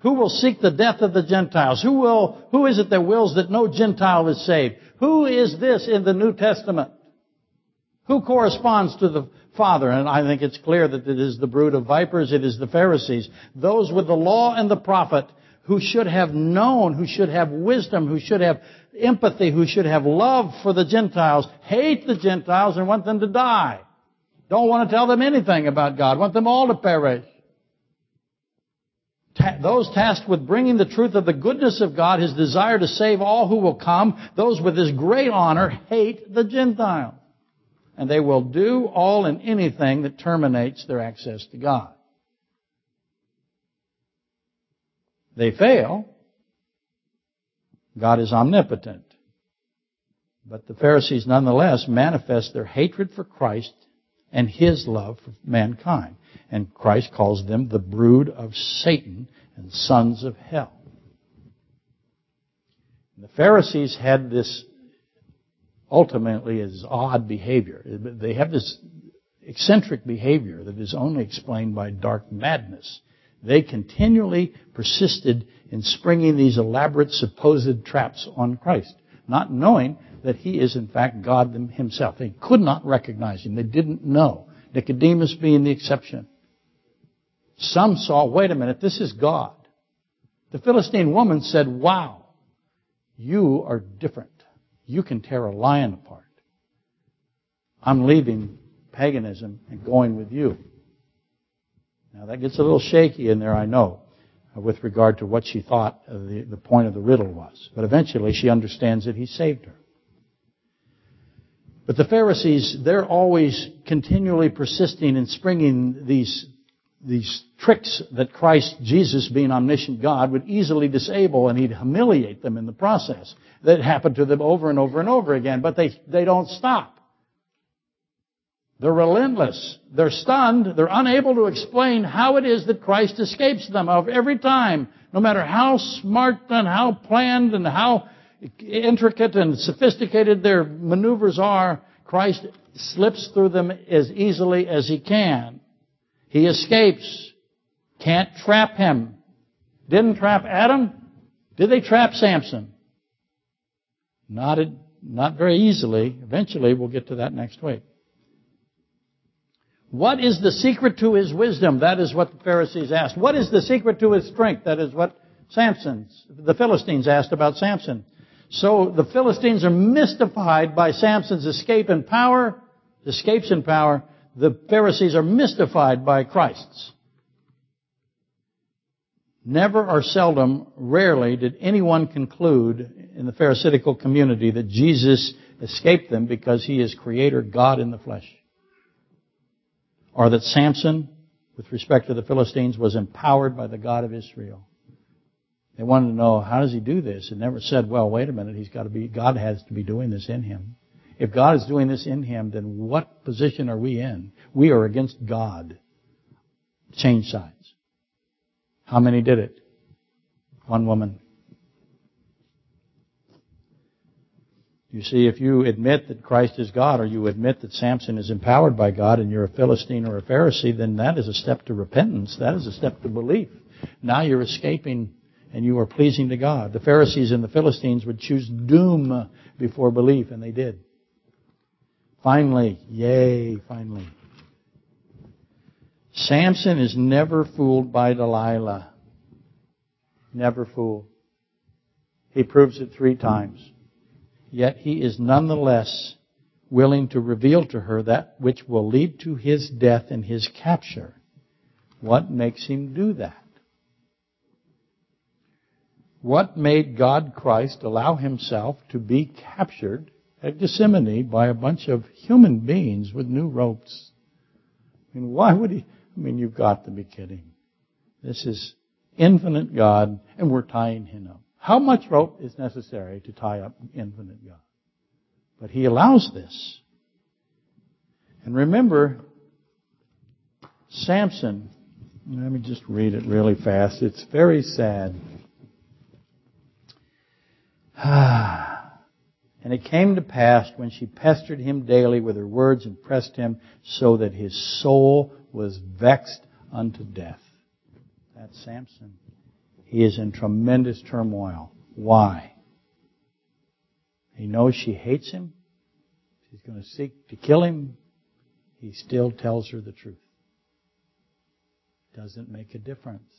Who will seek the death of the Gentiles? Who will, who is it that wills that no Gentile is saved? Who is this in the New Testament? Who corresponds to the Father? And I think it's clear that it is the brood of vipers, it is the Pharisees. Those with the law and the prophet who should have known, who should have wisdom, who should have empathy, who should have love for the Gentiles, hate the Gentiles and want them to die. Don't want to tell them anything about God. Want them all to perish. Those tasked with bringing the truth of the goodness of God, His desire to save all who will come, those with His great honor, hate the Gentiles. And they will do all and anything that terminates their access to God. They fail, God is omnipotent. But the Pharisees nonetheless manifest their hatred for Christ and His love for mankind. And Christ calls them the brood of Satan and sons of hell. The Pharisees had this ultimately as odd behavior. They have this eccentric behavior that is only explained by dark madness. They continually persisted in springing these elaborate supposed traps on Christ, not knowing that he is in fact God himself. They could not recognize him. They didn't know. Nicodemus being the exception. Some saw, wait a minute, this is God. The Philistine woman said, wow, you are different. You can tear a lion apart. I'm leaving paganism and going with you. Now that gets a little shaky in there, I know, with regard to what she thought the, the point of the riddle was. But eventually she understands that he saved her. But the Pharisees, they're always continually persisting in springing these, these tricks that Christ, Jesus being omniscient God, would easily disable and he'd humiliate them in the process. That happened to them over and over and over again, but they, they don't stop. They're relentless. They're stunned. They're unable to explain how it is that Christ escapes them of every time. No matter how smart and how planned and how intricate and sophisticated their maneuvers are, Christ slips through them as easily as he can. He escapes. Can't trap him. Didn't trap Adam? Did they trap Samson? Not, not very easily. Eventually, we'll get to that next week. What is the secret to his wisdom? That is what the Pharisees asked. What is the secret to his strength? That is what Samson's, the Philistines asked about Samson. So the Philistines are mystified by Samson's escape and power, escapes in power. The Pharisees are mystified by Christ's. Never or seldom, rarely did anyone conclude in the Pharisaical community that Jesus escaped them because he is creator God in the flesh. Or that Samson, with respect to the Philistines, was empowered by the God of Israel. They wanted to know, how does he do this? And never said, well, wait a minute, he's got to be, God has to be doing this in him. If God is doing this in him, then what position are we in? We are against God. Change sides. How many did it? One woman. You see, if you admit that Christ is God, or you admit that Samson is empowered by God, and you're a Philistine or a Pharisee, then that is a step to repentance. That is a step to belief. Now you're escaping and you are pleasing to God. The Pharisees and the Philistines would choose doom before belief, and they did. Finally, yay, finally. Samson is never fooled by Delilah. Never fooled. He proves it three times. Yet he is nonetheless willing to reveal to her that which will lead to his death and his capture. What makes him do that? What made God Christ allow himself to be captured at Gethsemane by a bunch of human beings with new ropes? I mean, why would he? I mean, you've got to be kidding. This is infinite God, and we're tying him up. How much rope is necessary to tie up infinite God? But he allows this. And remember, Samson, let me just read it really fast. It's very sad. and it came to pass when she pestered him daily with her words and pressed him so that his soul was vexed unto death. That's Samson. He is in tremendous turmoil. Why? He knows she hates him. She's going to seek to kill him. He still tells her the truth. Doesn't make a difference.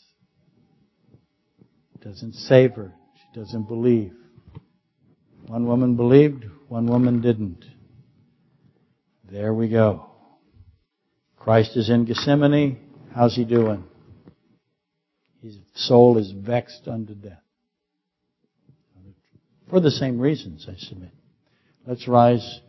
Doesn't save her. She doesn't believe. One woman believed, one woman didn't. There we go. Christ is in Gethsemane. How's he doing? His soul is vexed unto death. For the same reasons, I submit. Let's rise